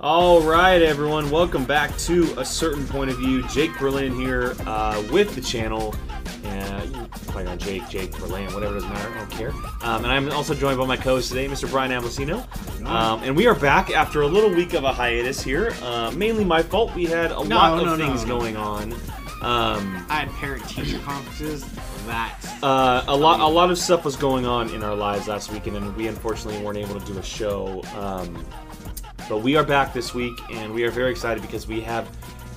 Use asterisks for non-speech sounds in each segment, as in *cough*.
All right, everyone, welcome back to A Certain Point of View. Jake Berlin here uh, with the channel. Uh, you play on Jake, Jake Berlin, whatever doesn't matter, I don't care. Um, and I'm also joined by my co-host today, Mr. Brian Amblesino. Um, and we are back after a little week of a hiatus here. Uh, mainly my fault. We had a No, lot of no, things no. going on. Um, I had parent-teacher conferences. That uh, a lot, a lot of stuff was going on in our lives last weekend, and we unfortunately weren't able to do a show. Um, but we are back this week, and we are very excited because we have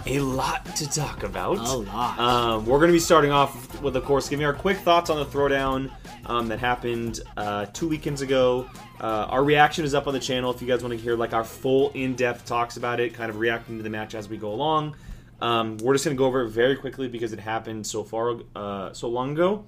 a lot to talk about. A lot. Um, we're going to be starting off with, of course, giving our quick thoughts on the throwdown um, that happened uh, two weekends ago. Uh, our reaction is up on the channel if you guys want to hear like our full in-depth talks about it, kind of reacting to the match as we go along. Um, we're just going to go over it very quickly because it happened so far, uh, so long ago,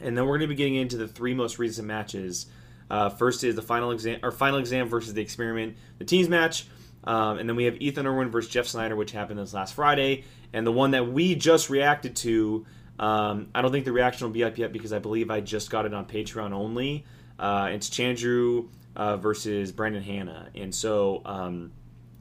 and then we're going to be getting into the three most recent matches. Uh, first is the final exam, or final exam versus the experiment, the teams match, um, and then we have Ethan Erwin versus Jeff Sneider, which happened this last Friday, and the one that we just reacted to. Um, I don't think the reaction will be up yet because I believe I just got it on Patreon only. Uh, it's Chandru uh, versus Brandon Hanna, and so um,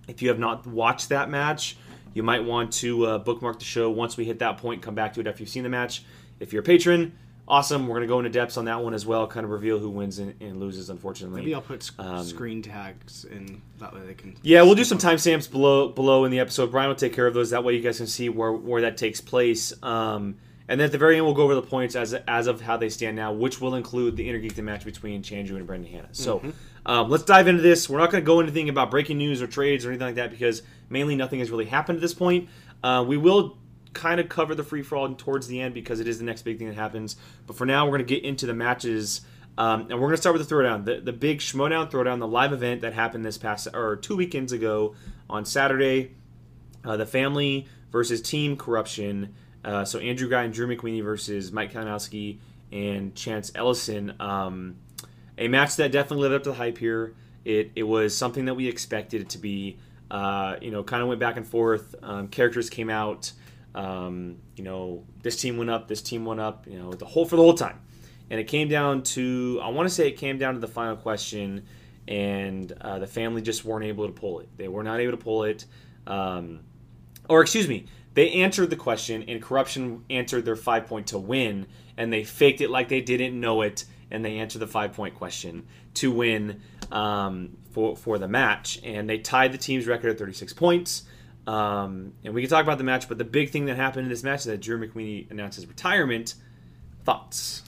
if you have not watched that match, you might want to uh, bookmark the show. Once we hit that point, come back to it after you've seen the match. If you're a patron, awesome. We're going to go into depths on that one as well, kind of reveal who wins and, and loses, unfortunately. maybe I'll put sc- Um, screen tags in that way they can. Yeah, we'll do some timestamps below below in the episode. Brian will take care of those. That way, you guys can see where where that takes place. Um, and then at the very end, we'll go over the points as as of how they stand now, which will include the Innergeekdom match between Chandru and Brendan Hanna. So um, let's dive into this. We're not going to go into anything about breaking news or trades or anything like that because mainly nothing has really happened at this point. Uh, we will kind of cover the free for all towards the end because it is the next big thing that happens. But for now, we're going to get into the matches. Um, and we're going to start with the throwdown, the, the big Schmoedown throwdown, the live event that happened this past or two weekends ago on Saturday. Uh, the family versus team corruption. Uh, so Andrew Guy and Drew McWeeny versus Mike Kalinowski and Chance Ellison. Um, a match that definitely lived up to the hype here. It, it was something that we expected it to be. Uh, you know, kind of went back and forth. Um, characters came out. Um, you know, this team went up, this team went up. You know, the whole for the whole time, and it came down to I want to say it came down to the final question, and uh, the family just weren't able to pull it. They were not able to pull it. Um, or excuse me, they answered the question, and corruption answered their five point to win, and they faked it like they didn't know it, and they answered the five point question to win um, for for the match, and they tied the team's record at thirty six points. Um, and we can talk about the match, but the big thing that happened in this match is that Drew McWeeny announced his retirement. Thoughts?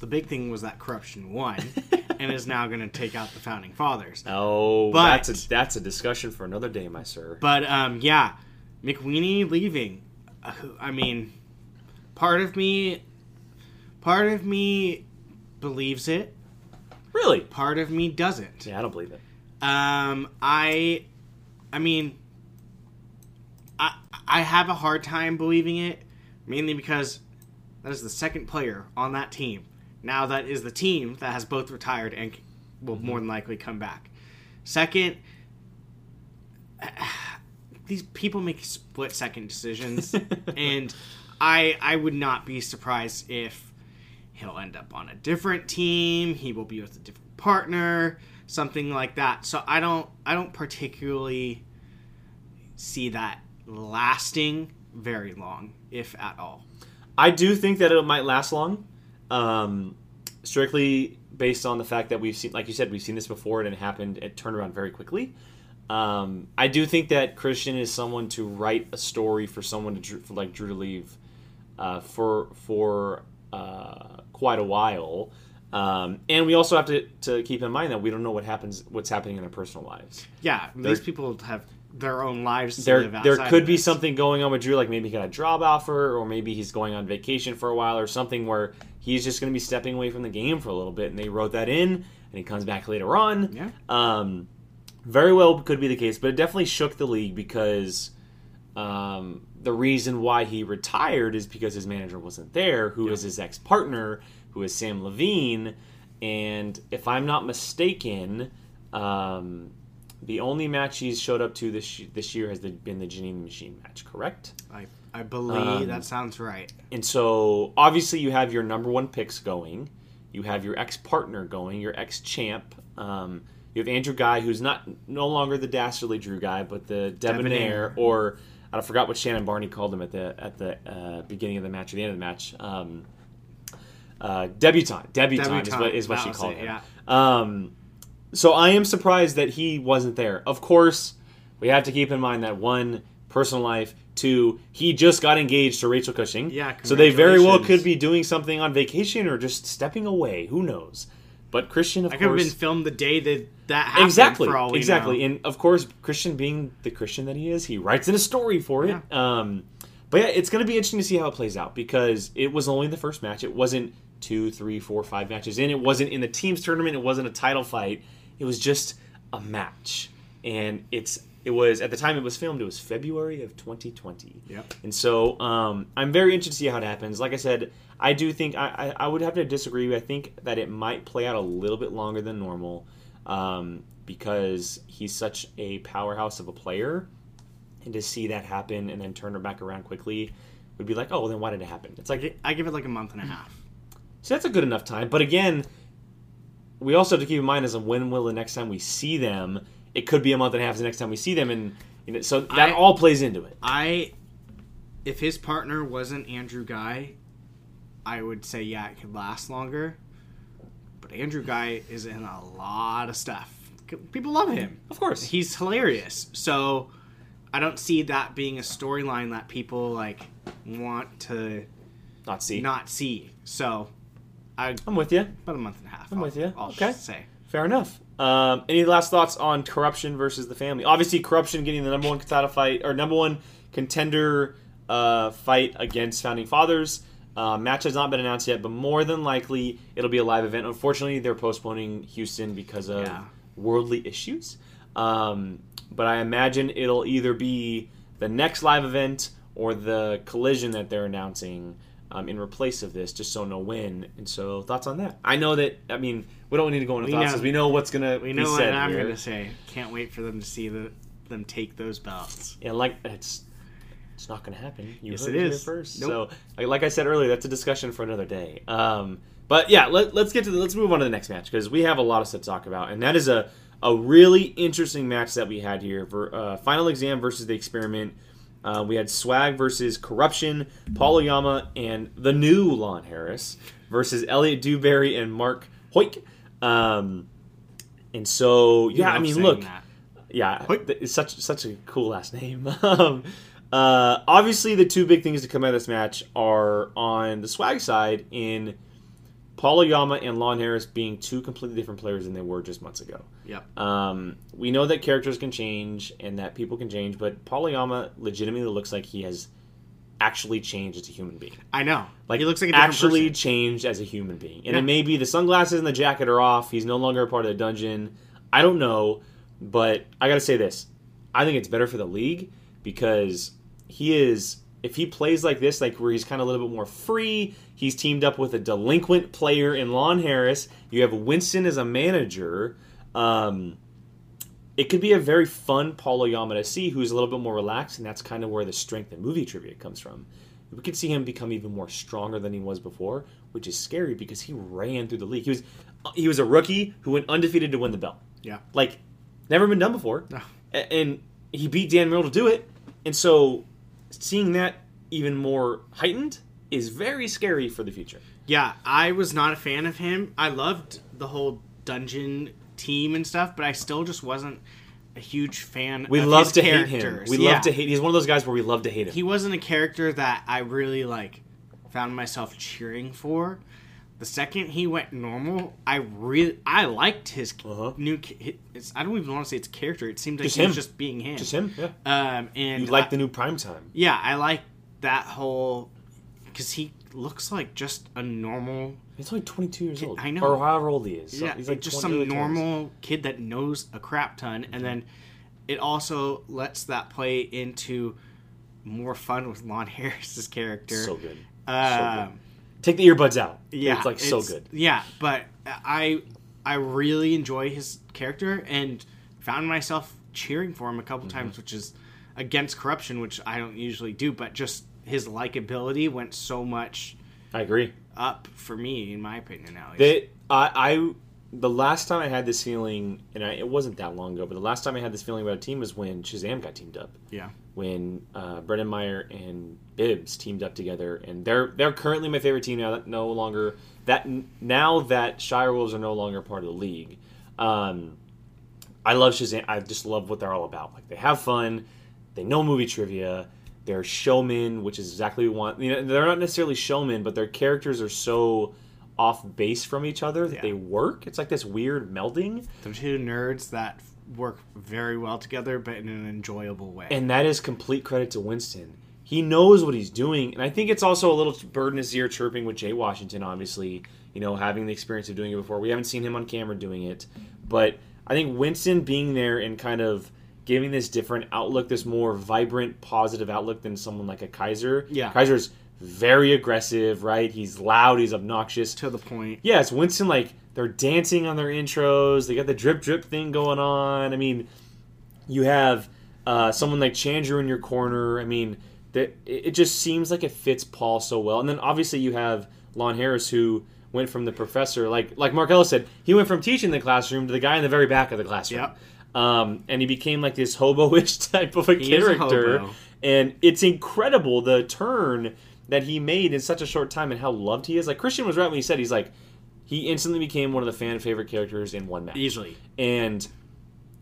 The big thing was that corruption won, *laughs* and is now going to take out the founding fathers. Oh, But- that's a that's a discussion for another day, my sir. But um, yeah, McWeeny leaving. Uh, I mean, part of me, part of me believes it. really? Part of me doesn't. Yeah, I don't believe it. Um, I, I mean, I I have a hard time believing it, mainly because that is the second player on that team. Now that is the team that has both retired and will more than likely come back. Second, *sighs* these people make split second decisions, *laughs* and I I would not be surprised if he'll end up on a different team. He will be with a different partner, something like that. So I don't I don't particularly see that lasting very long, if at all. I do think that it might last long, um, strictly based on the fact that we've seen, like you said, we've seen this before and it happened. It turned around very quickly. Um, I do think that Kristian is someone to write a story for someone to for like Drew to leave uh, for for uh, quite a while. Um, and we also have to, to keep in mind that we don't know what happens, what's happening in their personal lives. Yeah, these people have their own lives to there there could be this. something going on with Drew, like maybe he got a job offer, or maybe he's going on vacation for a while, or something where he's just going to be stepping away from the game for a little bit, and they wrote that in, and he comes back later on. Yeah. Um, very well could be the case, but it definitely shook the league because um, the reason why he retired is because his manager wasn't there, who who is his ex partner, who is Samm Levine, and if I'm not mistaken. Um, the only match he's showed up to this this year has been the Janine Machine match, correct? I I believe Um, that sounds right. And so obviously you have your number one picks going, you have your ex partner going, your ex champ. Um, You have Andrew Guy, who's not no longer the dastardly Drew guy, but the debonair, Debonair. or I forgot what Shannon Barney called him at the at the uh, beginning of the match or the end of the match. Um, uh, debutante, debutante, is what is what she called it, him. yeah. Um, so I am surprised that he wasn't there. Of course, we have to keep in mind that one, personal life. Two, he just got engaged to Rachel Cushing. Yeah, So they very well could be doing something on vacation or just stepping away. Who knows? But Kristian, of course. I could have been filmed the day that that happened. exactly, For all we exactly, know. and of course, Kristian being the Kristian that he is, he writes in a story for it. Um, but yeah, it's going to be interesting to see how it plays out because it was only the first match. It wasn't two, three, four, five matches in. It wasn't in the teams tournament. It wasn't a title fight. It was just a match, and it's it was at the time it was filmed. It was February of 2020. Yep. And so um, I'm very interested to see how it happens. Like I said, I do think I, I, I would have to disagree. I think that it might play out a little bit longer than normal um, because he's such a powerhouse of a player. And to see that happen and then turn her back around quickly would be like, oh, well, then why did it happen? It's like, I give it like a month and a half. so that's a good enough time. But again, we also have to keep in mind is when will the next time we see them? It could be a month and a half the next time we see them, and you know, so that I- all plays into it. I, if his partner wasn't Andrew Guy, I would say yeah, it could last longer. But Andrew Guy is in a lot of stuff. People love him. Of course, He's hilarious. So I don't see that being a storyline that people like want to not see. not see. So I I'm with you. about a month and a half. I'm with you. I'll Okay. say. Fair enough. Um, any last thoughts on corruption versus the family? Obviously, corruption getting the number one title fight or number one contender uh, fight against founding fathers. Uh, match has not been announced yet, but more than likely it'll be a live event. Unfortunately, they're postponing Houston because of Yeah. worldly issues. Um, but I imagine it'll either be the next live event or the collision that they're announcing um, in replace of this, just so know when. And so, thoughts on that? I know that. I mean, we don't need to go into We thoughts know- we know what's gonna We be know what said I'm here. gonna say. Can't wait for them to see the, them take those belts. Yeah, like it's it's not going to happen. You Yes, it is. first. Nope. So, like, like I said earlier, that's a discussion for another day. Um, but yeah, let, let's get to the, let's move on to the next match because we have a lot of stuff to talk about, and that is a a really interesting match that we had here for uh, Final Exam versus the Experiment. Uh, we had Swag versus Corruption, Paul Oyama, and the new Lon Harris versus Elliot Dewberry and Mark Hoik. Um, and so, yeah, I mean, look, that. yeah, it's such such a cool last name. *laughs* um, uh, obviously, the two big things to come out of this match are on the swag side in Paul Oyama and Lon Harris being two completely different players than they were just months ago. Yep. Um, we know that characters can change and that people can change, but Paul Oyama legitimately looks like he has actually changed as a human being. I know. Like he looks like a different actually person. changed as a human being. And Yeah. it may be the sunglasses and the jacket are off. He's no longer a part of the dungeon. I don't know, but I got to say this. I think it's better for the league because he is if he plays like this, like where he's kind of a little bit more free, he's teamed up with a delinquent player in Lon Harris. You have Winston as a manager. Um, it could be a very fun Paul Oyama to see, who's a little bit more relaxed, and that's kind of where the strength in movie trivia comes from. We could see him become even more stronger than he was before, which is scary because he ran through the league. He was he was a rookie who went undefeated to win the belt. Yeah. Like never been done before, No. And he beat Dan Murrell to do it. And so seeing that even more heightened is very scary for the future. Yeah, I was not a fan of him. I loved the whole dungeon team and stuff, but I still just wasn't a huge fan. We love his to hate him. We Yeah. love to hate. He's one of those guys where we love to hate him. He wasn't a character that I really like found myself cheering for. The second he went normal, I really I liked his Uh-huh. new. It's, I don't even want to say it's character. It seemed like Just he was him. just being him. Just him, yeah. Um, and You like the new prime time. yeah, I like that whole because he looks like just a normal He's only 22 years old. I know. Or however old he is. So yeah, he's like just some early 20s. normal kid that knows a crap ton, and then it also lets that play into more fun with Lon *laughs* Harris's character. So good. Um, good. Take the earbuds out. yeah, It's like so good. Yeah, but I I really enjoy his character and found myself cheering for him a Mm-hmm. couple times, which is against corruption, which I don't usually do, but just his likability went so much I agree. Up for me, in my opinion. Now, They, I, I, the last time I had this feeling, and I, it wasn't that long ago, but the last time I had this feeling about a team was when Shazam got teamed up. Yeah. When uh, Brendan Meyer and Bibbs teamed up together, and they're they're currently my favorite team now. That no longer that now that Shire Wolves are no longer part of the league. Um, I love Shazam. I just love what they're all about. Like they have fun, they know movie trivia, they're showmen, which is exactly what we want. You know, they're not necessarily showmen, but their characters are so off base from each other that Yeah. they work. It's like this weird melding, They're two nerds that work very well together, but in an enjoyable way. and that is complete credit to Winston. He knows what he's doing, and I think it's also a little bird in his ear chirping with Jay Washington. Obviously, you know, having the experience of doing it before. We haven't seen him on camera doing it, but I think Winston being there and kind of giving this different outlook, this more vibrant, positive outlook than someone like a Kaiser. Yeah. Kaiser's very aggressive, right? He's loud, he's obnoxious. to the point. Yeah, it's Winston like they're dancing on their intros. They got the drip drip thing going on. I mean, you have uh, someone like Chandru in your corner. I mean, that it it just seems like it fits Paul so well. And then obviously you have Lon Harris who went from the professor, like like Mark Ellis said, he went from teaching the classroom to the guy in the very back of the classroom. Yep. Um, and he became like this hobo-ish *laughs* type of a He a character, hobo. and it's incredible the turn that he made in such a short time and how loved he is. Like Kristian was right when he said he's like he instantly became one of the fan favorite characters in one match. Easily. And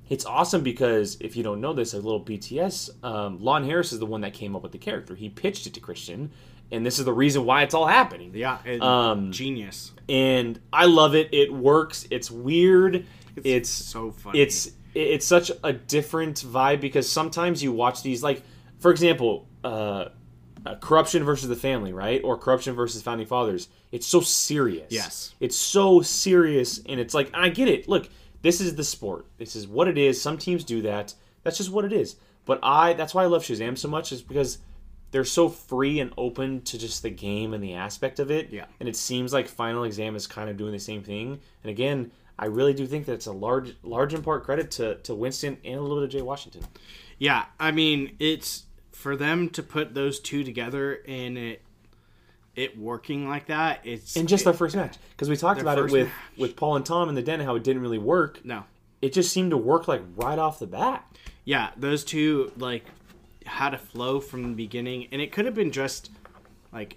it's awesome because if you don't know this, a little BTS, um, Lon Harris is the one that came up with the character. He pitched it to Kristian, and this is the reason why it's all happening. Yeah. and Um, genius. And I love it. It works. It's weird. It's so funny. it's it's such a different vibe because sometimes you watch these like for example uh, uh, corruption versus the family right? Or corruption versus founding fathers. It's so serious. Yes. it's so serious and it's like i get it. Look this is the sport. This is what it is. Some teams do that. That's just what it is. But i that's why i love shazam so much is because they're so free and open to just the game and the aspect of it. Yeah. and it seems like final exam is kind of doing the same thing. And again i really do think that it's a large large in part credit to, to winston and a little bit of jay washington Yeah, I mean, it's for them to put those two together and it it working like that. It's in just it, their first match because we talked about it with match. with paul and tom in the den how it didn't really work no. it just seemed to work like right off the bat Yeah, those two like had a flow from the beginning, and it could have been just like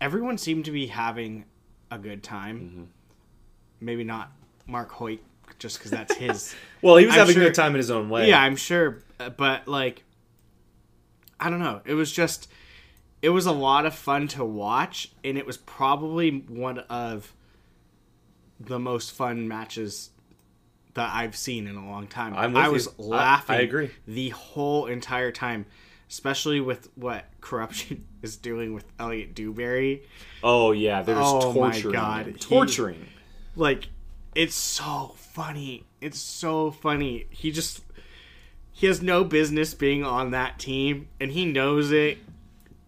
everyone seemed to be having a good time. Mm-hmm. Maybe not Mark Hoyt, just because that's his. *laughs* well he was I'm having sure- a good time in his own way yeah, I'm sure, but like, I don't know. It was just, it was a lot of fun to watch, and it was probably one of the most fun matches that I've seen in a long time. I you. was I- laughing. I agree. the whole entire time, especially with what corruption *laughs* is doing with Elliot Dewberry. oh yeah they're just Oh, my God. He- torturing like it's so funny it's so funny he just he has no business being on that team and he knows it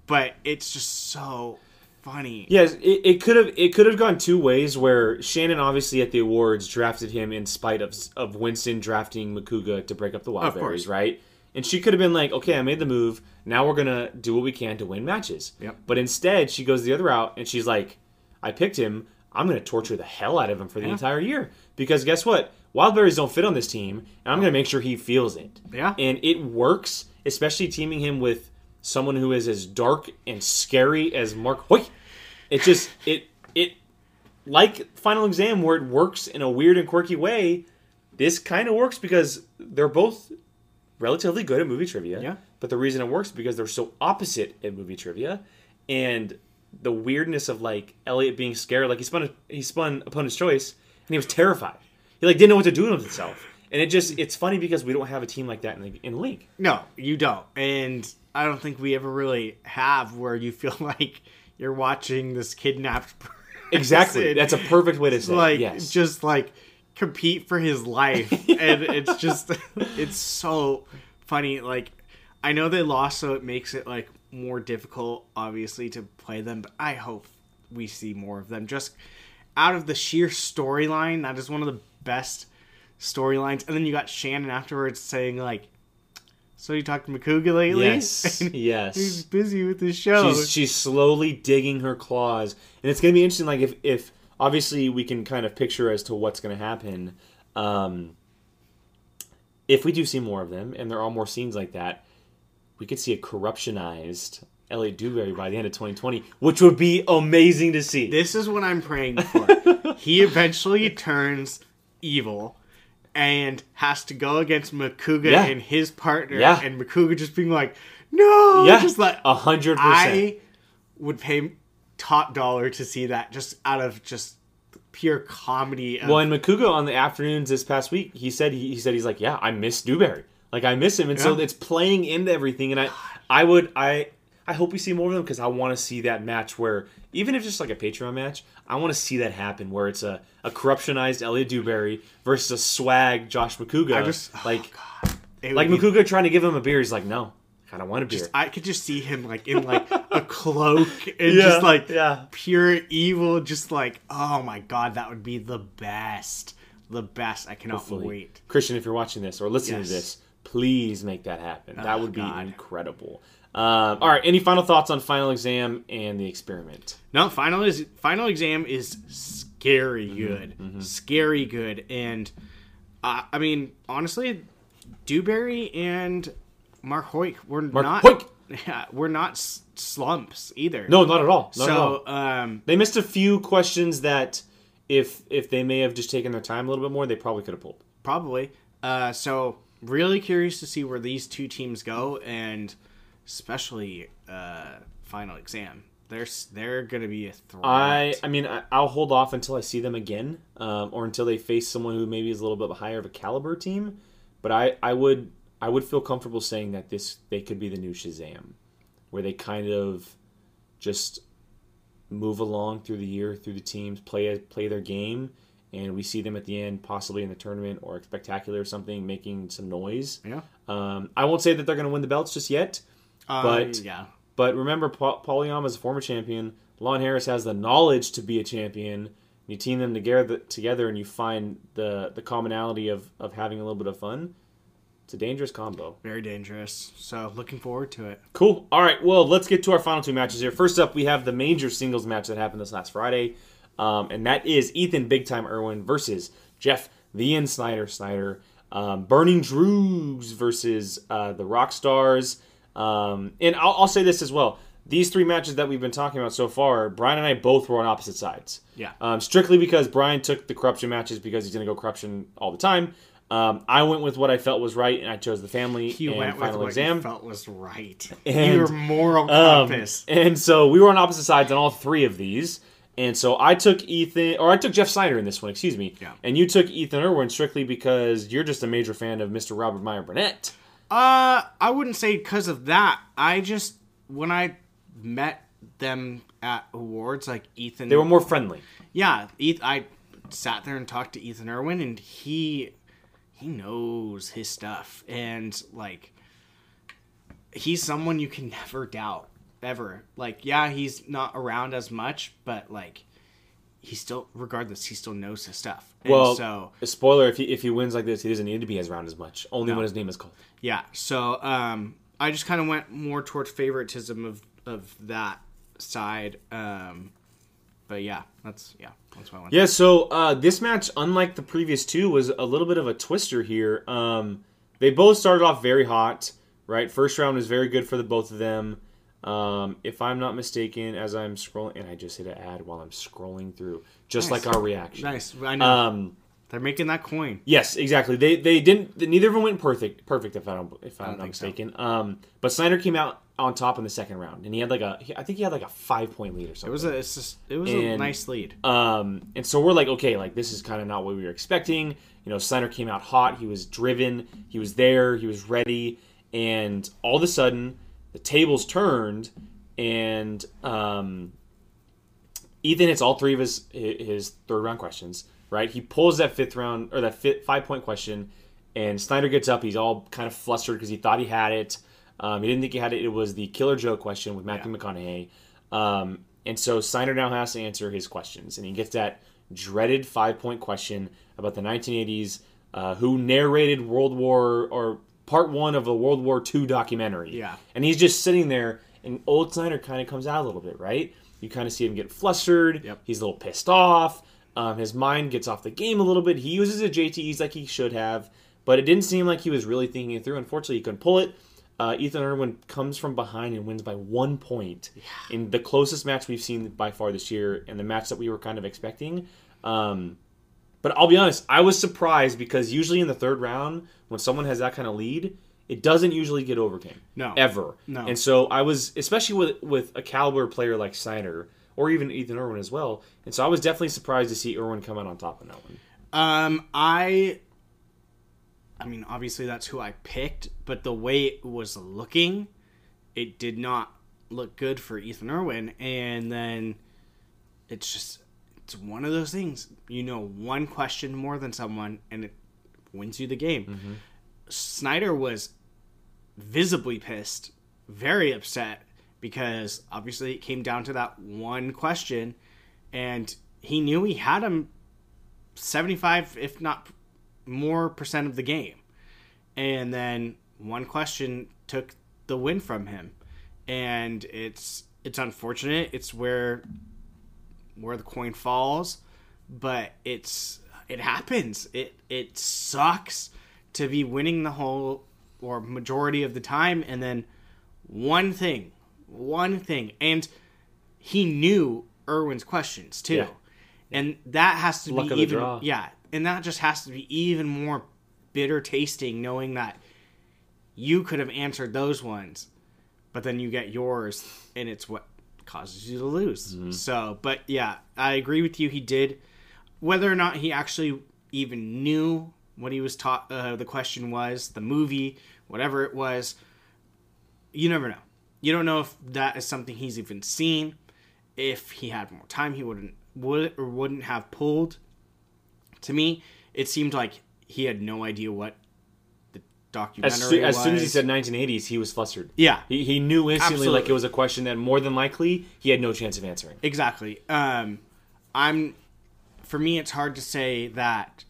but it's just so funny Yes, it, it could have it could have gone two ways. Where Shannon obviously at the awards drafted him in spite of of Winston drafting Macuga to break up the Wildberries, right? And she could have been like, "Okay, I made the move. Now we're gonna do what we can to win matches." Yep. But instead, she goes the other route, and she's like, "I picked him. I'm gonna torture the hell out of him for the Yeah. entire year because guess what? Wildberries don't fit on this team, and I'm gonna make sure he feels it." Yeah. And it works, especially teaming him with someone who is as dark and scary as Mark Hoyt. It just it it like final exam where it works in a weird and quirky way. This kind of works because they're both relatively good at movie trivia. Yeah. But the reason it works is because they're so opposite at movie trivia, and the weirdness of like Elliot being scared, like he spun a, he spun opponent's choice and he was terrified. He like didn't know what to do with himself. And it just it's funny because we don't have a team like that in the in the league. no you don't and i don't think we ever really have where you feel *laughs* like you're watching this kidnapped *laughs* person Exactly. That's a perfect way to say like it. Yes. just like compete for his life *laughs* and it's just it's so funny like i know they lost so it makes it like more difficult obviously to play them but i hope we see more of them just out of the sheer storyline that is one of the best storylines and then you got shannon afterwards saying like so you talked to Macuga lately Yes. *laughs* And yes. he's busy with his show She's she's slowly digging her claws, and it's gonna be interesting. Like if if obviously we can kind of picture as to what's going to happen. Um, if we do see more of them, and there are more scenes like that, we could see a corruptionized Elliot Dewberry by the end of 2020, which would be amazing to see. This is what I'm praying for. *laughs* he eventually turns evil and has to go against Macuga Yeah. and his partner, Yeah. and Macuga just being like, "No!" yeah, just like a hundred percent. I would pay top dollar to see that just out of just pure comedy. Of, Well, and Macuga on the afternoons this past week, he said he, he said he's like, yeah, I miss Dewberry, like I miss him, and so it's playing into everything. And I, I would, I, I hope we see more of them because I want to see that match where even if it's just like a Patreon match, I want to see that happen where it's a, a corruptionized Elliot Dewberry versus a swag Josh Macuga. I just- oh, like, like be- Macuga trying to give him a beer, he's like, no, I don't want a beer. I could just see him like in like a *laughs* cloak and Yeah, just like yeah. pure evil. Just like, oh my god, that would be the best. The best. I cannot Hopefully. wait. Kristian, if you're watching this or listening Yes. to this, please make that happen. that Oh, would be God. incredible. Um, all right, any final thoughts on Final Exam and the experiment? No, final is final exam is scary Mm-hmm, good, scary good, and uh, I mean honestly, Dewberry and Mark Hoyk were Mark not Hoyk! *laughs* Yeah, we're not s- slumps either. No, not at all. Not at all. so um, They missed a few questions that, if if they may have just taken their time a little bit more, they probably could have pulled. probably. Uh, so really curious to see where these two teams go, and especially uh, final exam. They're they're gonna be a threat. I I mean I, I'll hold off until I see them again, um, or until they face someone who maybe is a little bit higher of a caliber team. But I I would I would feel comfortable saying that this they could be the new Shazam, where they kind of just move along through the year through the teams, play play their game, and we see them at the end, possibly in the tournament or a spectacular or something, making some noise. yeah. Um, I won't say that they're going to win the belts just yet, Uh, but- yeah, but remember, Pa- is a former champion. Lon Harris has the knowledge to be a champion. You team them together, together, and you find the the commonality of of having a little bit of fun. It's a dangerous combo. very dangerous. So looking forward to it. Cool. All right. Well, let's get to our final two matches here. First up, we have the major singles match that happened this last Friday, um, and that is Ethan Big Time Erwin versus Jeff the Ian Sneider Sneider. Um, Burning Drews versus uh, the Rock Stars. Um, and I'll, I'll say this as well. These three matches that we've been talking about so far, Brian and I both were on opposite sides. Yeah. Um, strictly because Brian took the corruption matches because he's going to go corruption all the time. Um, I went with what I felt was right, and I chose the family He and went with final what exam. he felt was right. And, Your moral Um, compass. and so we were on opposite sides on all three of these. And so I took Ethan, or I took Jeff Sneider in this one, excuse me. Yeah. And you took Ethan Erwin strictly because you're just a major fan of Mr. Robert Meyer Burnett. Uh, I wouldn't say because of that. I just when I met them at awards, like Ethan, They were more friendly. yeah. Eth- I sat there and talked to Ethan Erwin, and he he knows his stuff, and like he's someone you can never doubt ever. Like, yeah, he's not around as much, but like he still, regardless, he still knows his stuff. And Well, so a spoiler: if he if he wins like this, he doesn't need to be as around as much. Only No. when his name is called. Yeah, so um, I just kind of went more towards favoritism of of that side. Um, but yeah, that's yeah, that's what I went. Yeah, so uh, this match, unlike the previous two, was a little bit of a twister here. Um, they both started off very hot, right? First round was very good for the both of them. Um, if I'm not mistaken, as I'm scrolling, and I just hit an ad while I'm scrolling through, just Nice. like our reaction. Nice, I know Um, they're making that coin. yes, exactly. They they didn't. Neither of them went perfect. Perfect, if I don't if I'm not think so. mistaken. Um, but Sneider came out on top in the second round, and he had like a. I think he had like a five point lead or something. It was a it's just, it was a nice lead. Um, and so we're like, okay, like this is kind of not what we were expecting. You know, Sneider came out hot. He was driven. He was there. He was ready. And all of a sudden, the tables turned, and um, Ethan hits all three of his his third round questions. Right, he pulls that fifth round or that fifth, five point question, and Sneider gets up. He's all kind of flustered because he thought he had it. Um, he didn't think he had it. It was the Killer Joe question with Matthew McConaughey. Um, and so Sneider now has to answer his questions, and he gets that dreaded five point question about the 1980s. Uh, who narrated World War or Part One of a World War II documentary? Yeah. and he's just sitting there, and old Sneider kind of comes out a little bit, right? You kind of see him get flustered. Yep. He's a little pissed off. Um, his mind gets off the game a little bit. He uses the JTEs like he should have, but it didn't seem like he was really thinking it through. Unfortunately, he couldn't pull it. Uh, Ethan Erwin comes from behind and wins by one point in the closest match we've seen by far this year, and the match that we were kind of expecting. Um, but I'll be honest, I was surprised because usually in the third round, when someone has that kind of lead, it doesn't usually get overcame. No. Ever. No. And so I was, especially with with a caliber player like Sneider, or even Ethan Erwin as well. And so I was definitely surprised to see Erwin come out on top in that one. Um, I, I mean, obviously that's who I picked, but the way it was looking, it did not look good for Ethan Erwin. And then it's just, it's one of those things. You know, one question more than someone, and it wins you the game. Mm-hmm. Sneider was visibly pissed, very upset because obviously it came down to that one question, and he knew he had him 75 if not more percent of the game and then one question took the win from him and it's it's unfortunate it's where where the coin falls but it's it happens it it sucks to be winning the whole or majority of the time and then one thing one thing and he knew Erwin's questions too Yeah. and that has to Luck be even draw. yeah and that just has to be even more bitter tasting knowing that you could have answered those ones but then you get yours and it's what causes you to lose. Mm-hmm. so but yeah i agree with you. He did whether or not he actually even knew what he was taught uh, the question was the movie whatever it was you never know. You don't know if that is something he's even seen. If he had more time he wouldn't would or wouldn't have pulled. To me it seemed like he had no idea what documentary As, as soon as he said 1980s, he was flustered. yeah. He, he knew instantly like it was a question that more than likely he had no chance of answering. exactly. Um i'm for me it's hard to say that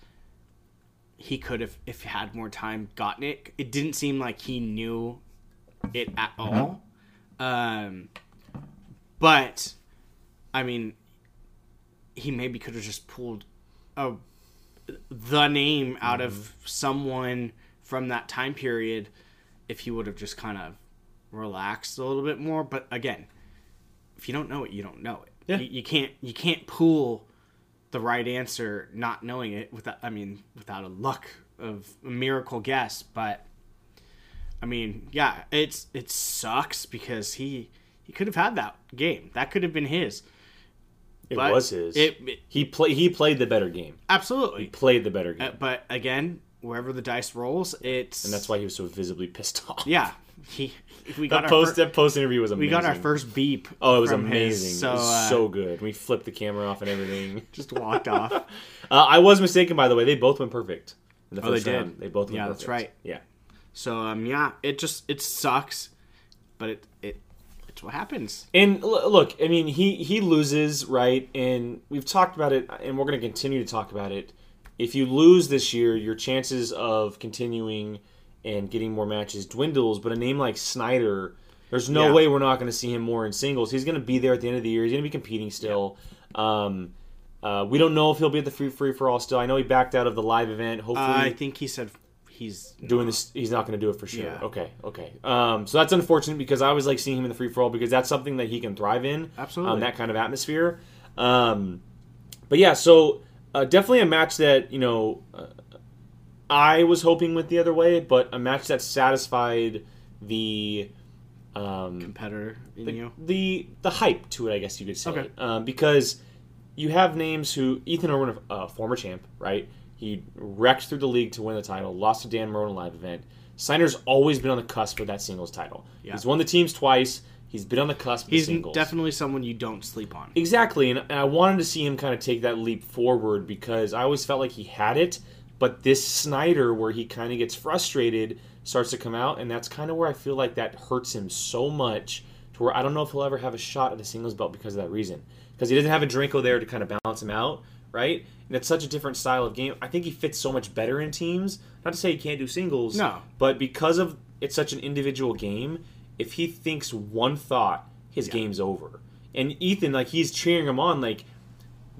he could have if he had more time gotten it. It didn't seem like he knew it at all. Um but i mean he maybe could have just pulled a the name out of someone from that time period if he would have just kind of relaxed a little bit more but again if you don't know it you don't know it Yeah. you, you can't you can't pull the right answer not knowing it without i mean without a luck of a miracle guess but i mean yeah it's it sucks because he he could have had that game that could have been his It but was his. it, it he play he played the better game. absolutely he Played the better game. Uh, but again, wherever the dice rolls, it's and that's why he was so visibly pissed *laughs* off. yeah. He we got That post fir- that post interview was amazing. we got our first beep. Oh, it was from his, amazing. so it was uh, so good. We flipped the camera off and everything. *laughs* just walked off. *laughs* Uh, I was mistaken, by the way. They both went perfect. In the Oh, they first did? They both went Yeah, perfect. that's right. Yeah. So um yeah, it just it sucks, but it it it's what happens. And l- look, I mean, he he loses, right? And we've talked about it, and we're going to continue to talk about it. If you lose this year, your chances of continuing and getting more matches dwindles. But a name like Sneider, there's no Yeah. way we're not going to see him more in singles. He's going to be there at the end of the year. He's going to be competing still. Um, uh, we don't know if he'll be at the free free for all still. I know he backed out of the live event. Hopefully, Uh, I think he said he's doing this he's not going to do it for sure Yeah. okay okay um, so that's unfortunate because i was like seeing him in the free for all because that's something that he can thrive in Absolutely. um, that kind of atmosphere um, but yeah so uh, definitely a match that you know uh, i was hoping went the other way but a match that satisfied the um, competitor the, you. the the hype to it, I guess you could say, Okay. um, because you have names who Ethan Erwin, a uh, former champ, right? He wrecked through the league to win the title, lost to Dan Moore in a live event. Sneider's always been on the cusp of that singles title. Yeah. He's won the teams twice. He's been on the cusp of He's singles. definitely someone you don't sleep on. Exactly, and, and I wanted to see him kind of take that leap forward because I always felt like he had it, but this Sneider, where he kind of gets frustrated, starts to come out, and that's kind of where I feel like that hurts him so much to where I don't know if he'll ever have a shot at a singles belt because of that reason. Because he doesn't have a Drinko there to kind of balance him out, right? And it's such a different style of game. I think he fits so much better in teams. Not to say he can't do singles, No. but because of it's such an individual game, if he thinks one thought, his game's over. And Ethan, like he's cheering him on, like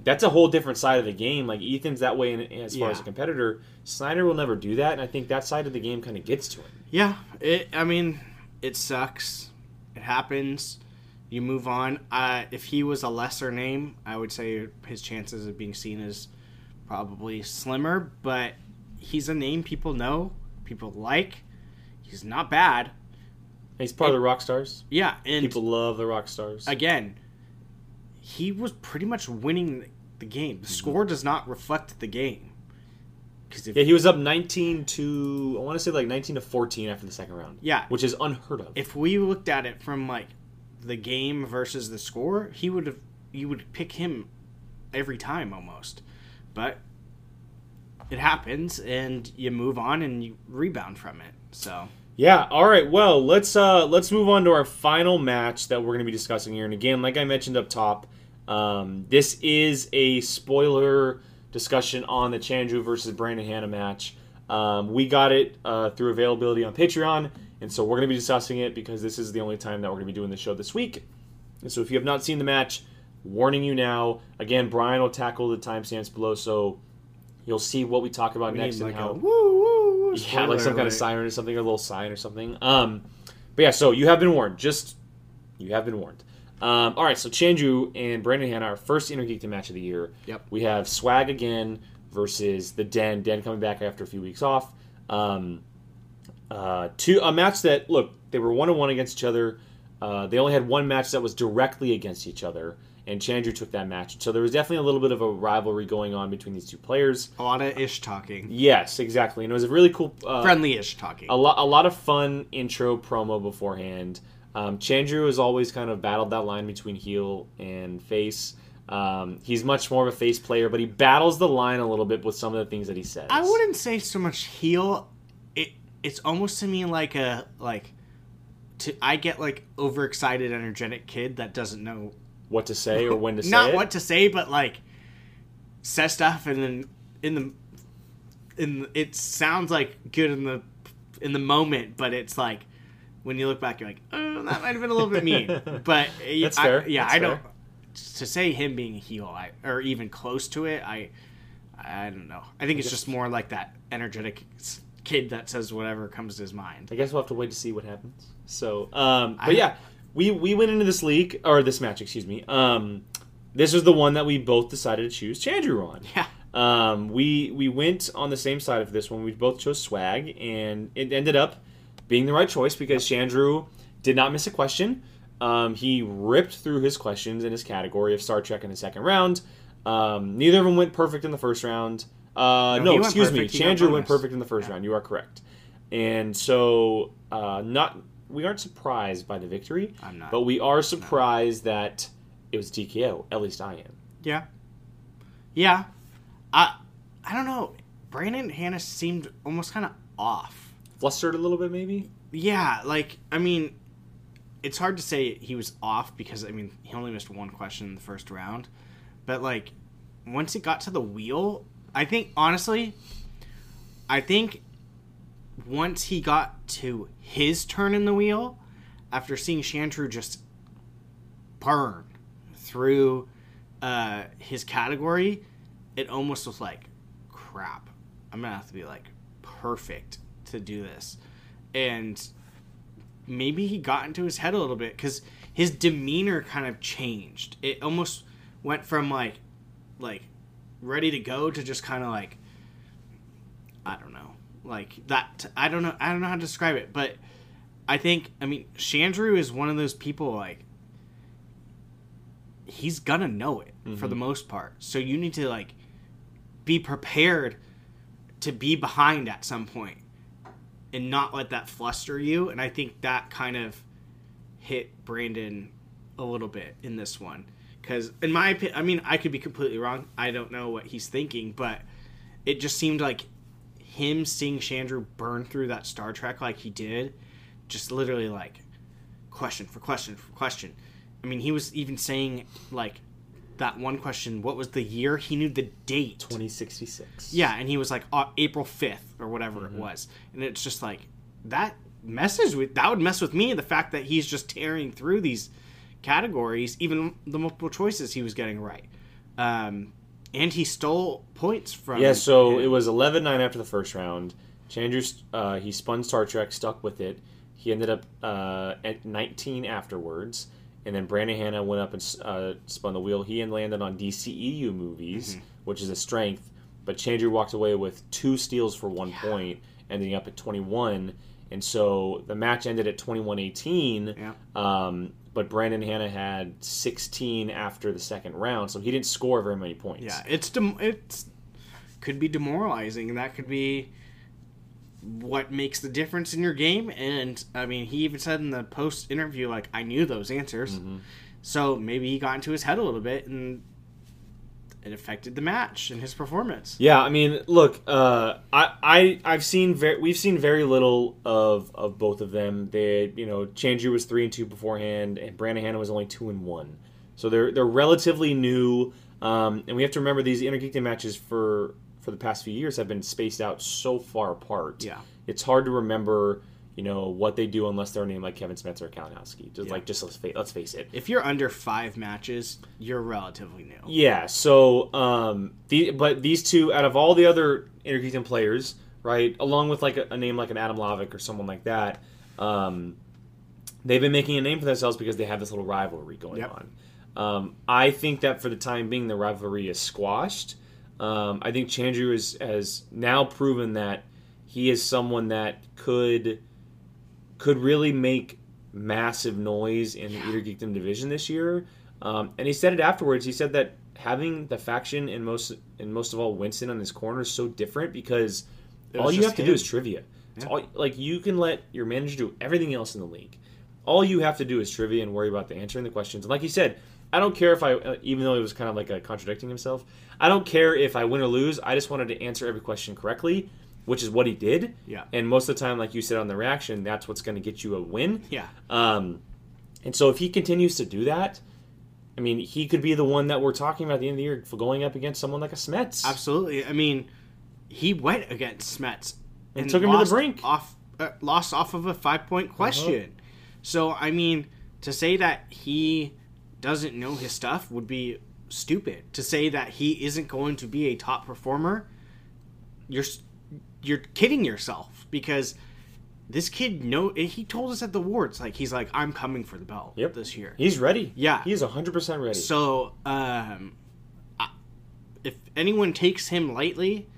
that's a whole different side of the game. Like Ethan's that way in, as far Yeah. as a competitor. Sneider will never do that, and I think that side of the game kind of gets to him. Yeah, it. I mean, it sucks. It happens. You move on. Uh, if he was a lesser name, I would say his chances of being seen as probably slimmer. But he's a name people know, people like. He's not bad. He's part of the rock stars. Yeah, and People love the rock stars. again, he was pretty much winning the game. The mm-hmm. score does not reflect the game. Because if yeah, he was up 19 to I want to say like 19 to 14 after the second round. Yeah. which is unheard of. if we looked at it from like the game versus the score, he would have you would pick him every time almost. But it happens and you move on and you rebound from it. So Yeah. All right. Well, let's uh let's move on to our final match that we're going to be discussing here. And again, like I mentioned up top, um, this is a spoiler discussion on the Chandru versus Brandon Hanna match. Um, we got it uh, through availability on Patreon, and so we're going to be discussing it because this is the only time that we're going to be doing the show this week. And so if you have not seen the match, warning you now. Again, Brian will tackle the timestamps below, so you'll see what we talk about we next and like how. a woo. Yeah, like some kind of siren or something, or a little sign or something. Um, but yeah, so you have been warned. Just you have been warned. Um, all right, so Chandru and Brandon Hanna, our first Innergeekdom match of the year. Yep. We have Swag again versus the Den. Den coming back after a few weeks off. Um, uh, two a match that look they were one on one against each other. Uh, they only had one match that was directly against each other, and Chandru took that match. So there was definitely a little bit of a rivalry going on between these two players. A lot of ish talking. Yes, exactly, and it was a really cool, uh, Friendly ish talking. a lot, a lot of fun intro promo beforehand. Um, Chandru has always kind of battled that line between heel and face. Um, he's much more of a face player, but he battles the line a little bit with some of the things that he says. I wouldn't say so much heel. It it's almost to me like a like to I get like overexcited, energetic kid that doesn't know what to say or when to say not it. what to say, but like says stuff and then in the in it sounds like good in the in the moment, but it's like when you look back, you're like, oh, that might have been a little bit mean. *laughs* But That's I- fair. yeah, That's I don't to say him being a heel, I, or even close to it. I I don't know. I think it's just more like that energetic kid that says whatever comes to his mind. I guess we'll have to wait to see what happens. So, um, but I- yeah, we we went into this league or this match, excuse me. Um, this was the one that we both decided to choose Chandru on. Yeah. Um, we we went on the same side of this one. We both chose Swag, and it ended up being the right choice because Chandru did not miss a question. Um, he ripped through his questions in his category of Star Trek in the second round. Um, neither of them went perfect in the first round. Uh, No, no, excuse me. Chandru went perfect in the first round. You are correct. And so, uh, not we aren't surprised by the victory, I'm not. but we are surprised that it was TKO. At least I am. Yeah. Yeah. I I don't know. Brandon Hannah seemed almost kind of off. Flustered a little bit, maybe. Yeah, like I mean, it's hard to say he was off because I mean he only missed one question in the first round, but like once it got to the wheel, I think honestly, I think once he got to his turn in the wheel, after seeing Chandru just burn through uh, his category, it almost was like, crap. I'm gonna have to be like perfect to do this, and maybe he got into his head a little bit because his demeanor kind of changed. It almost went from like, like, ready to go to just kind of like, I don't know, like that. I don't know. I don't know how to describe it, but I think I mean Chandru is one of those people like he's gonna know it for the mm-hmm. most part. So you need to like be prepared to be behind at some point and not let that fluster you. And I think that kind of hit Brandon a little bit in this one. Because, in my opinion, I mean, I could be completely wrong. I don't know what he's thinking, but it just seemed like him seeing Chandru burn through that Star Trek like he did, just literally like question for question for question. I mean, he was even saying like that one question. What was the year? He knew the date. 2066. Yeah, and he was like uh, April fifth or whatever Mm-hmm. it was, and it's just like that messes with that would mess with me. The fact that he's just tearing through these categories, even the multiple choices he was getting right, um, and he stole points from. Yeah, so him. it was 11 9 after the first round. Chandru, uh, he spun Star Trek, stuck with it. He ended up uh, at 19 afterwards. And then Brandon Hanna went up and uh, spun the wheel. He landed on DCEU movies, Mm-hmm. which is a strength. But Chandru walked away with two steals for one point, ending up at 21. And so the match ended at 21 18. Yeah. Um, but Brandon Hanna had 16 after the second round, so he didn't score very many points. Yeah, it's dem- it's could be demoralizing, and that could be what makes the difference in your game. And I mean, he even said in the post interview, like, I knew those answers, Mm-hmm. so maybe he got into his head a little bit, and it affected the match and his performance. Yeah, I mean, look, uh, I, I, I've seen very, we've seen very little of, of both of them. They, you know, Chandru was three and two beforehand, and Brandon Hanna was only two and one. So they're they're relatively new, um, and we have to remember these Innergeekdom matches for for the past few years have been spaced out so far apart. Yeah. it's hard to remember, you know, what they do unless they're named like Kevin Smith or Kalinowski. Just Yeah. like just let's face, let's face it. If you're under five matches, you're relatively new. Yeah. So, um, the but these two, out of all the other Innergeekdom players, right, along with like a, a name like an Adam Lovick or someone like that, um, they've been making a name for themselves because they have this little rivalry going Yep. on. Um, I think that for the time being, the rivalry is squashed. Um, I think Chandru is, has now proven that he is someone that could could really make massive noise in the Innergeekdom division this year. Um, and he said it afterwards. He said that having the faction and most and most of all Winston on his corner is so different because all you have to do is trivia. It's Yeah. all, like you can let your manager do everything else in the league. All you have to do is trivia and worry about the answering the questions. And like he said, I don't care if I, uh, even though he was kind of like a contradicting himself, I don't care if I win or lose. I just wanted to answer every question correctly, which is what he did. Yeah. And most of the time, like you said on the reaction, that's what's going to get you a win. Yeah. Um, and so if he continues to do that, I mean, he could be the one that we're talking about at the end of the year for going up against someone like a Smets. Absolutely. I mean, he went against Smets And took him to the brink. Off uh, lost off of a five point question. So I mean, to say that he doesn't know his stuff would be stupid. To say that he isn't going to be a top performer, you're you're kidding yourself because this kid no he told us at the wards like he's like I'm coming for the belt Yep. this year. He's ready. Yeah. He's 100% ready. So, um, I- if anyone takes him lightly,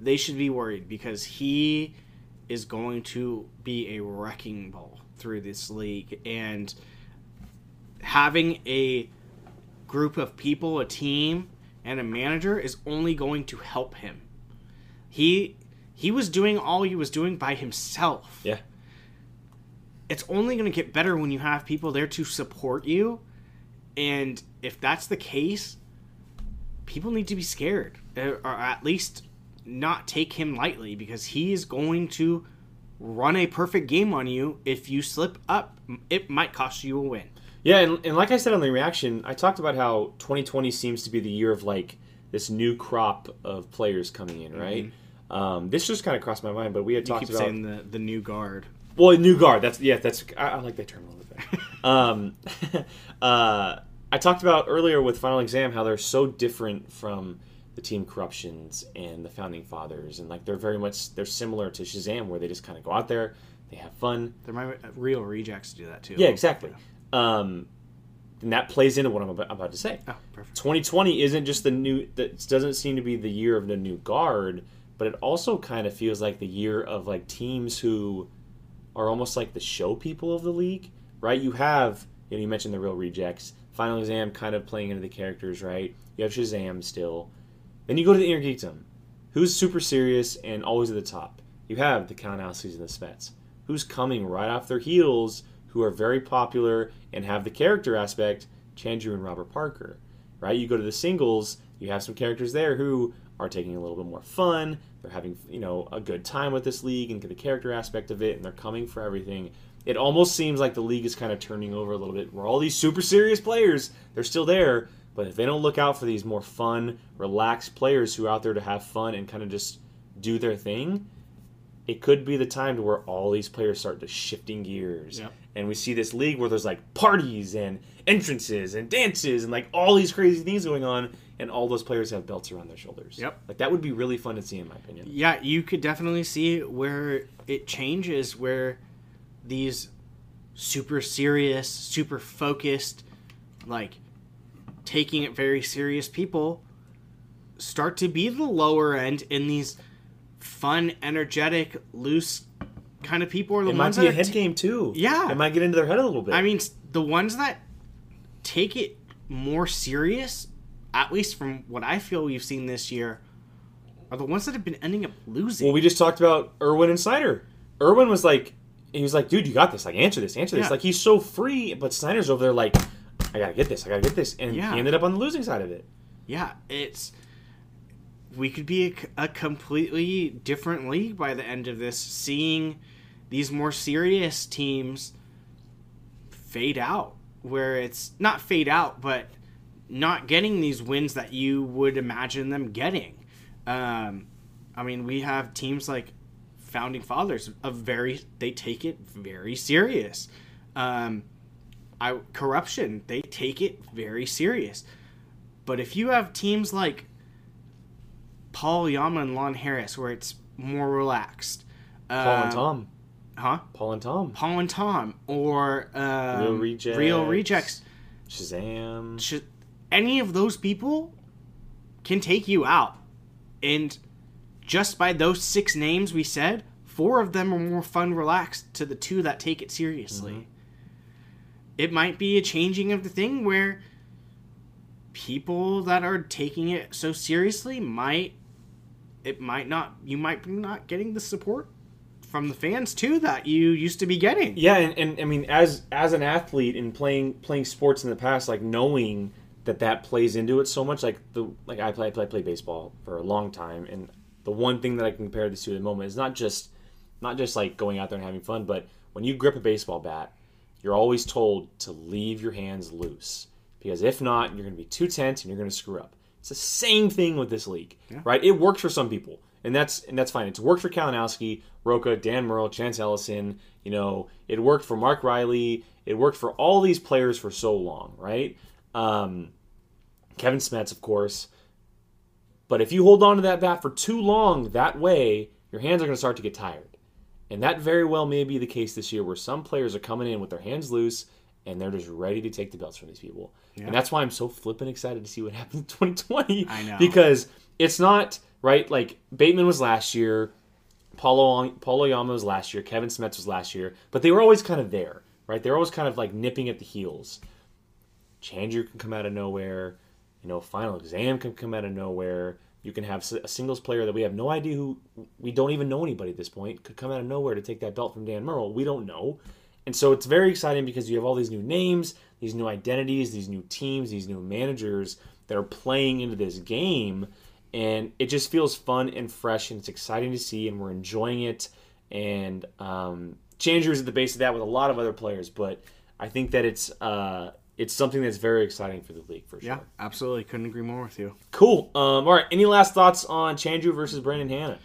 they should be worried because he is going to be a wrecking ball through this league. And having a group of people, a team, and a manager is only going to help him. He he was doing all he was doing by himself yeah. it's only going to get better when you have people there to support you. And if that's the case, people need to be scared, uh, or at least not take him lightly because he is going to run a perfect game on you. If you slip up, it might cost you a win. Yeah, and, and like I said on the reaction, I talked about how 2020 seems to be the year of like this new crop of players coming in, right? Um, this just kind of crossed my mind, but we had. You talked keep about saying the, the new guard. well, new guard. That's yeah, that's I, I like that term a little bit *laughs* um, *laughs* uh, I talked about earlier with Final Exam how they're so different from the Team Corruptions and the Founding Fathers, and like they're very much they're similar to Shazam, where they just kind of go out there, they have fun, There might be real rejects to do that too. yeah, exactly. Um, and that plays into what I'm about, about to say. Oh, perfect. 2020 isn't just the new. That doesn't seem to be the year of the new guard, but it also kind of feels like the year of like teams who are almost like the show people of the league, right? You have, you know, you mentioned the real rejects. Final exam kind of playing into the characters, right? You have Shazam still. Then you go to the Innergeekdom, who's super serious and always at the top. You have the Count Kalinowskis and the Smets, who's coming right off their heels, who are very popular and have the character aspect, Chandru and Robert Parker, right? You go to the singles, you have some characters there who are taking a little bit more fun. They're having, you know, a good time with this league and get the character aspect of it, and they're coming for everything. It almost seems like the league is kind of turning over a little bit. Where all these super serious players, they're still there, but if they don't look out for these more fun, relaxed players who are out there to have fun and kind of just do their thing, it could be the time to where all these players start to shifting gears, Yep. and we see this league where there's like parties and entrances and dances and like all these crazy things going on, and all those players have belts around their shoulders. Yep. like that would be really fun to see, in my opinion. Yeah, you could definitely see where it changes, where these super serious, super focused, like taking it very serious people start to be the lower end in these fun, energetic, loose kind of people are the It might be a that are head t- game too. Yeah. it might get into their head a little bit. I mean, the ones that take it more serious, at least from what I feel we've seen this year, are the ones that have been ending up losing. Well, we just talked about Erwin and Sneider. Erwin was like, he was like, dude, you got this. Like, answer this, answer this. Yeah. Like, he's so free, but Sneider's over there like, I gotta get this, I gotta get this, and Yeah. he ended up on the losing side of it. yeah, it's we could be a completely different league by the end of this, seeing these more serious teams fade out, where it's not fade out, but not getting these wins that you would imagine them getting. Um, I mean, we have teams like Founding Fathers, a very they take it very serious. Um, I corruption, they take it very serious. But if you have teams like Paul Yama and Lon Harris, where it's more relaxed, Paul and um, Tom. Huh? Paul and Tom. Paul and Tom, or um, Real Rejects. Real Rejects. Shazam. Should, any of those people can take you out, and just by those six names we said, four of them are more fun, relaxed to the two that take it seriously. It might be a changing of the thing where people that are taking it so seriously might it might not you might be not getting the support from the fans too that you used to be getting. Yeah, and, and I mean, as as an athlete and playing playing sports in the past, like knowing that that plays into it so much, like the like I play I play, play baseball for a long time, and the one thing that I can compare this to at the moment is not just not just like going out there and having fun, but when you grip a baseball bat, you're always told to leave your hands loose because if not, you're going to be too tense and you're going to screw up. It's the same thing with this league, right? It works for some people, and that's and that's fine. It's worked for Kalinowski, Rocha, Dan Murrell, Chance Ellison. You know, it worked for Mark Riley. It worked for all these players for so long, right? Um, Kevin Smets, of course. But if you hold on to that bat for too long that way, your hands are going to start to get tired. And that very well may be the case this year where some players are coming in with their hands loose and they're just ready to take the belts from these people. And that's why I'm so flippin' excited to see what *laughs* happens in 2020. I know. Because it's not, right? Like, Bateman was last year, Paulo, Paulo Yama was last year, Kevin Smets was last year, but they were always kind of there, right? They were always kind of like nipping at the heels. Chandru can come out of nowhere. You know, final exam can come out of nowhere. You can have a singles player that we have no idea who, we don't even know anybody at this point, could come out of nowhere to take that belt from Dan Murrell. We don't know. And so it's very exciting because you have all these new names, these new identities, these new teams, these new managers that are playing into this game. And it just feels fun and fresh and it's exciting to see and we're enjoying it. And um, Chandru is at the base of that with a lot of other players, but I think that it's uh, it's something that's very exciting for the league for sure. Yeah, absolutely. Couldn't agree more with you. Cool. Um, all right. Any last thoughts on Chandru versus Brandon Hanna?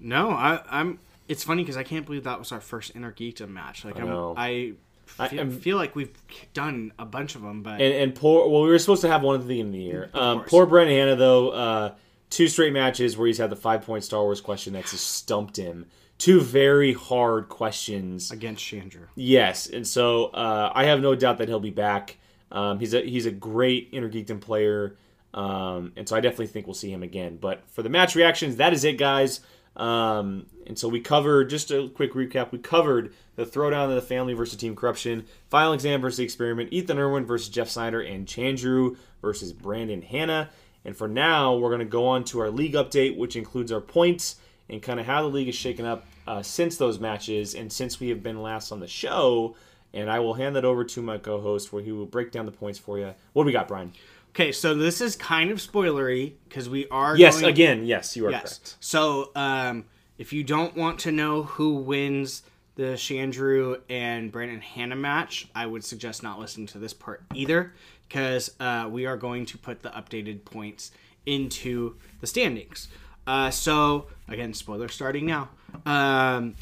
No, I, I'm. It's funny because I can't believe that was our first Innergeekdom match. Like, I, am I I feel, am- feel like we've done a bunch of them, but And, and poor. Well, we were supposed to have one at the beginning of the year. Um, course. poor Brandon Hanna though. Uh, two straight matches where he's had the five point Star Wars question that's just stumped him. Two very hard questions. against Chandru. Yes, and so uh, I have no doubt that he'll be back. Um, he's a he's a great Innergeekdom player, um, and so I definitely think we'll see him again. But for the match reactions, that is it, guys. Um, and so we covered just a quick recap. We covered the throwdown of the family versus Team Corruption, final exam versus the experiment, Ethan Erwin versus Jeff Sneider, and Chandru versus Brandon Hanna. And for now, we're going to go on to our league update, which includes our points and kind of how the league is shaken up uh, since those matches and since we have been last on the show. And I will hand that over to my co-host, where he will break down the points for you. What do we got, Brian? Okay, so this is kind of spoilery because we are Yes, going, again, yes, you are yes. correct. So um, if you don't want to know who wins the Chandru and Brandon Hanna match, I would suggest not listening to this part either because uh, we are going to put the updated points into the standings. Uh, so again, spoiler starting now. Um,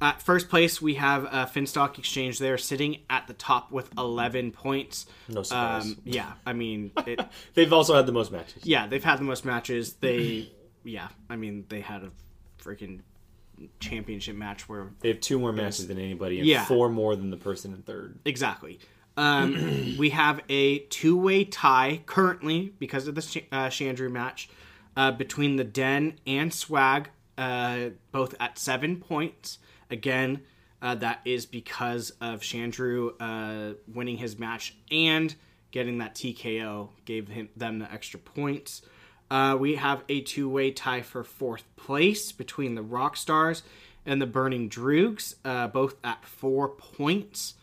at first place, we have uh, Finstock Exchange. They're sitting at the top with 11 points. No surprise. Um, yeah, I mean, it, *laughs* They've also had the most matches. yeah, they've had the most matches. They, yeah, I mean, they had a freaking championship match where They have two more matches than anybody and Yeah. four more than the person in third. Exactly. Um, *clears throat* we have a two way tie currently because of the uh, Chandru match uh, between the Den and Swag, uh, both at seven points. Again, uh, that is because of Chandru uh, winning his match and getting that TKO gave him them the extra points. Uh, we have a two way tie for fourth place between the Rock Stars and the Burning Droogs, uh, both at four points.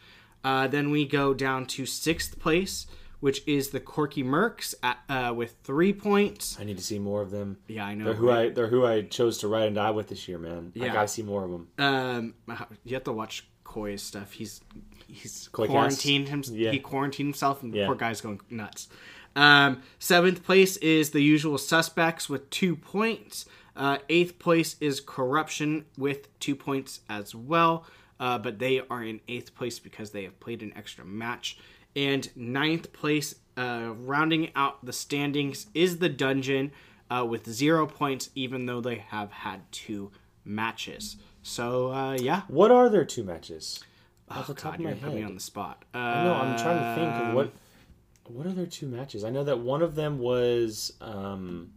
Uh, then we go down to sixth place, which is the Corky Mercs at, uh, with three points. I need to see more of them. Yeah, I know. They're who right? I they're who I chose to ride and die with this year, man. Yeah. I gotta see more of them. Um, you have to watch Koi's stuff. He's he's Koi quarantined him. Yeah. He quarantined himself, and the Yeah. poor guy's going nuts. Um, seventh place is the usual suspects with two points. Uh, eighth place is corruption with two points as well. Uh, but they are in eighth place because they have played an extra match. And ninth place, uh, rounding out the standings, is the dungeon uh, with zero points, even though they have had two matches. So uh, yeah, What are their two matches? Off the God, you're my gonna me on the spot. Uh, No, I'm trying to think of what what are their two matches? I know that one of them was um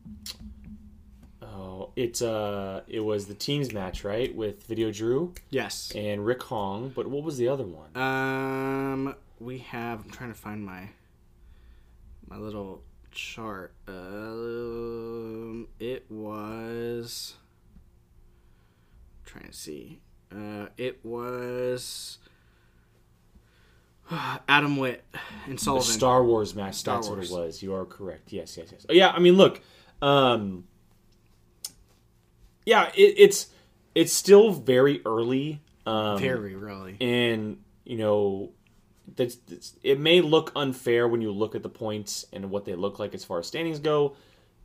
oh it's uh it was the teams match, right? With Video Drew Yes. and Rick Hong, but what was the other one? Um, we have. I'm trying to find my my little chart. Um, it was. trying to see. Uh, it was. *sighs* Adam Witt and The Star Wars match. Star that's Wars. what it was. You are correct. Yes, yes, yes. Oh, yeah, I mean, look, um, yeah, it, it's it's still very early. Um, Very really. and you know that's, that's it may look unfair when you look at the points and what they look like as far as standings go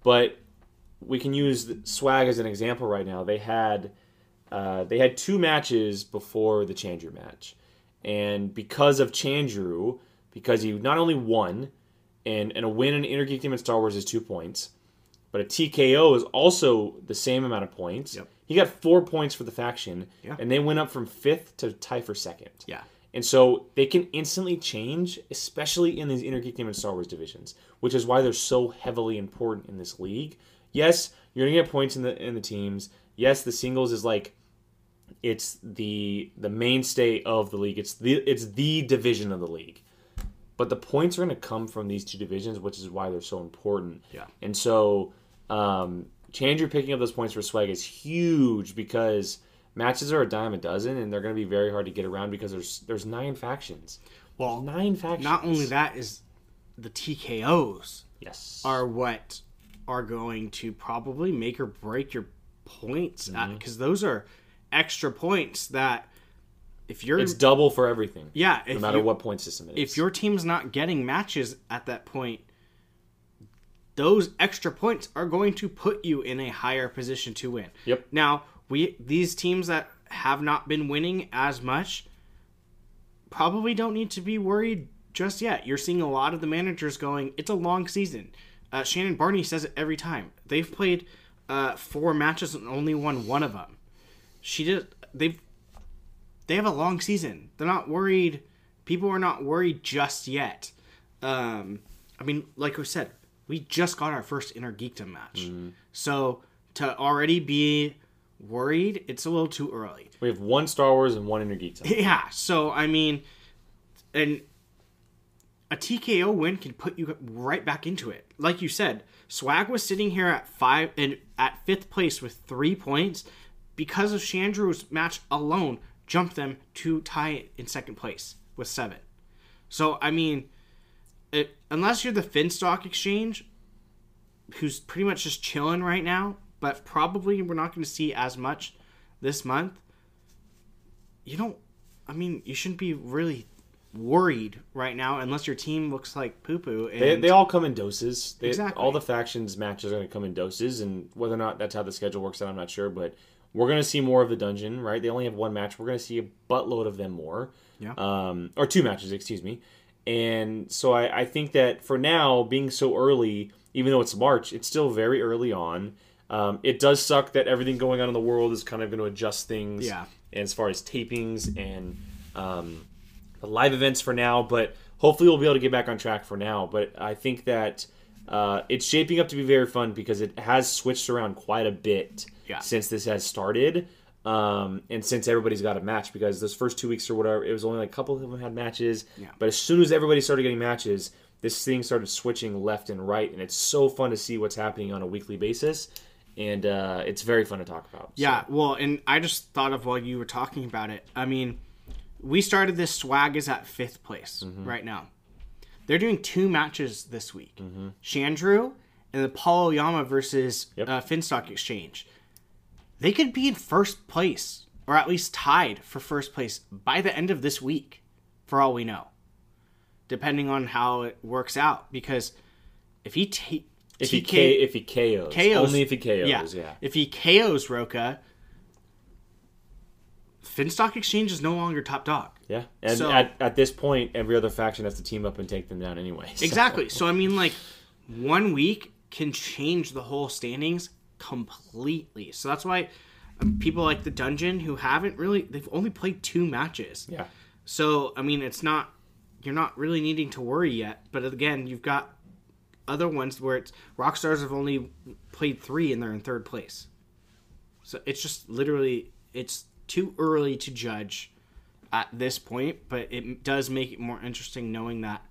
but we can use swag as an example right now they had uh, they had two matches before the chandru match and because of chandru because he not only won and, and a win in Innergeekdom in star wars is two points but a TKO is also the same amount of points. Yep. He got four points for the faction, Yeah. and they went up from fifth to tie for second. Yeah. And so they can instantly change, especially in these Innergeekdom and Star Wars divisions, which is why they're so heavily important in this league. Yes, you're gonna get points in the in the teams. Yes, the singles is like it's the the mainstay of the league. It's the it's the division of the league. But the points are gonna come from these two divisions, which is why they're so important. Yeah. And so um Chandru picking up those points for swag is huge because matches are a dime a dozen and they're going to be very hard to get around because there's there's nine factions. Well, Nine factions. not only that is the TKOs Yes. are what are going to probably make or break your points Mm-hmm. because those are extra points that if you're it's double for everything. yeah No matter you- what point system it is. if your team's not getting matches at that point those extra points are going to put you in a higher position to win Yep. now we these teams that have not been winning as much probably don't need to be worried just yet. You're seeing a lot of the managers going, it's a long season. Uh, Shannon Barney says it every time. They've played uh, four matches and only won one of them. She did. They've they have a long season. They're not worried. People are not worried just yet. Um, I mean, like we said, we just got our first Innergeekdom match, mm-hmm. so to already be worried, it's a little too early. we have one Star Wars and one Innergeekdom. *laughs* Yeah, so I mean, and a TKO win can put you right back into it. Like you said, Swag was sitting here at five and at fifth place with three points because of Chandru's match alone jumped them to tie it in second place with seven. So I mean, unless you're the Finstock Exchange, who's pretty much just chilling right now, but probably we're not going to see as much this month. You don't. I mean, you shouldn't be really worried right now unless your team looks like poo poo. They, they all come in doses. They, Exactly. All the factions matches are going to come in doses, and whether or not that's how the schedule works out, I'm not sure. But we're going to see more of the dungeon, right? They only have one match. We're going to see a buttload of them more. Yeah. Um, or two matches, excuse me. And so I, I think that for now, being so early, even though it's March, it's still very early on. Um, it does suck that everything going on in the world is kind of going to adjust things. Yeah. And as far as tapings and um, the live events for now, but hopefully we'll be able to get back on track for now. But I think that uh, it's shaping up to be very fun because it has switched around quite a bit Yeah. since this has started. Um, and since everybody's got a match, because those first two weeks or whatever, it was only like a couple of them had matches. Yeah. But as soon as everybody started getting matches, this thing started switching left and right, and it's so fun to see what's happening on a weekly basis, and uh, it's very fun to talk about. So- Yeah, well, and I just thought of while you were talking about it. I mean, we started this swag is at fifth place Mm-hmm. right now. They're doing two matches this week: Chandru and the Paulo Yama versus Yep. uh, Finstock Exchange. They could be in first place, or at least tied for first place by the end of this week, for all we know, depending on how it works out. Because if he ta- if he K- if he KOs, KOs only if he KOs, yeah. yeah. If he KOs Rocha, Finstock Exchange is no longer top dog. Yeah, and So- at, at this point, every other faction has to team up and take them down anyway. *laughs* so- Exactly. So I mean, like, one week can change the whole standings completely. So that's why um, people like the dungeon who haven't really they've only played two matches. Yeah, So I mean, it's not you're not really needing to worry yet. But again, you've got other ones where it's Rockstars have only played three and they're in third place. So it's just literally it's too early to judge at this point, but it does make it more interesting knowing that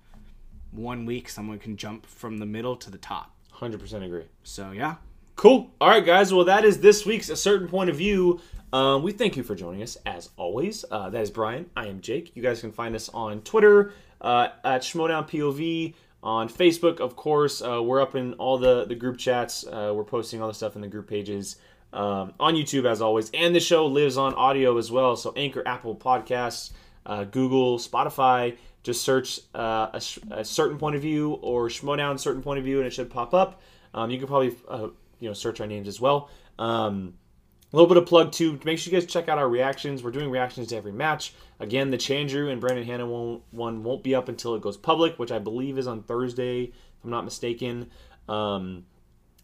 one week someone can jump from the middle to the top. hundred percent agree. So yeah, Cool. All right, guys. Well, that is this week's A Certain Point of View. Um, we thank you for joining us, as always. Uh, that is Brian. I am Jake. You guys can find us on Twitter uh, at Schmoedown POV. On Facebook, of course. Uh, we're up in all the, the group chats. Uh, we're posting all the stuff in the group pages. Um, on YouTube, as always. And the show lives on audio as well. So, Anchor, Apple Podcasts, uh, Google, Spotify. Just search uh, a, a certain point of view or Schmoedown certain point of view, and it should pop up. Um, you can probably uh, you know search our names as well. Um, a little bit of plug too. Make sure you guys check out our reactions. We're doing reactions to every match. Again, the Chandru and Brandon Hanna one won't be up until it goes public, which I believe is on Thursday, if I'm not mistaken. Um,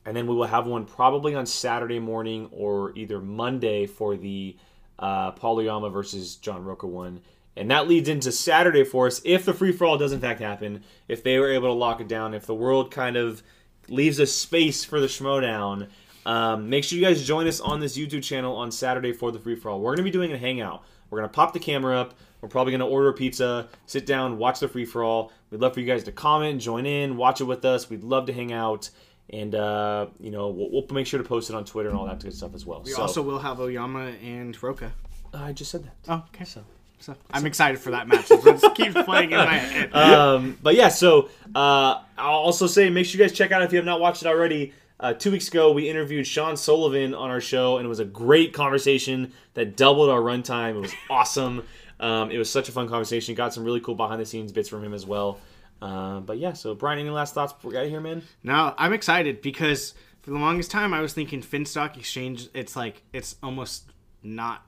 and then we will have one probably on Saturday morning or either Monday for the uh, Paul versus John Rocha one. And that leads into Saturday for us if the free for all does in fact happen, if they were able to lock it down, if the world kind of leaves a space for the Schmoedown. Um, make sure you guys join us on this YouTube channel on Saturday for the free for all. We're going to be doing a hangout. We're going to pop the camera up. We're probably going to order a pizza, sit down, watch the free for all. We'd love for you guys to comment, join in, watch it with us. We'd love to hang out. And, uh, you know, we'll, we'll make sure to post it on Twitter and all that good stuff as well. we so, also will have Oyama and Rocha. I just said that. Oh, okay. So, so I'm excited for that match. It just keeps playing in my head. *laughs* um, but yeah, so uh, I'll also say make sure you guys check out if you have not watched it already. Uh, two weeks ago, we interviewed Sean Sullivan on our show, and it was a great conversation that doubled our runtime. It was *laughs* awesome. Um, it was such a fun conversation. Got some really cool behind the scenes bits from him as well. Uh, but yeah, so Brian, any last thoughts before we get here, man? No, I'm excited because for the longest time I was thinking Finstock Exchange. It's like it's almost not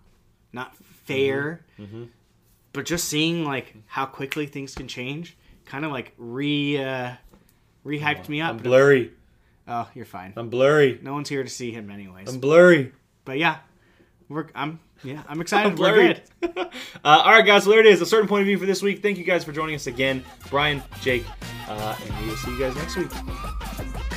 not fair, Mm-hmm. But just seeing like how quickly things can change, kind of like re uh, rehyped me up. I'm blurry. oh, you're fine. I'm blurry. No one's here to see him anyways. I'm blurry. but yeah, we're I'm yeah I'm excited. I'm we're blurry. good. *laughs* uh, all right, guys. So there it is. A certain point of view for this week. Thank you guys for joining us again, Brian, Jake, uh, and we will see you guys next week.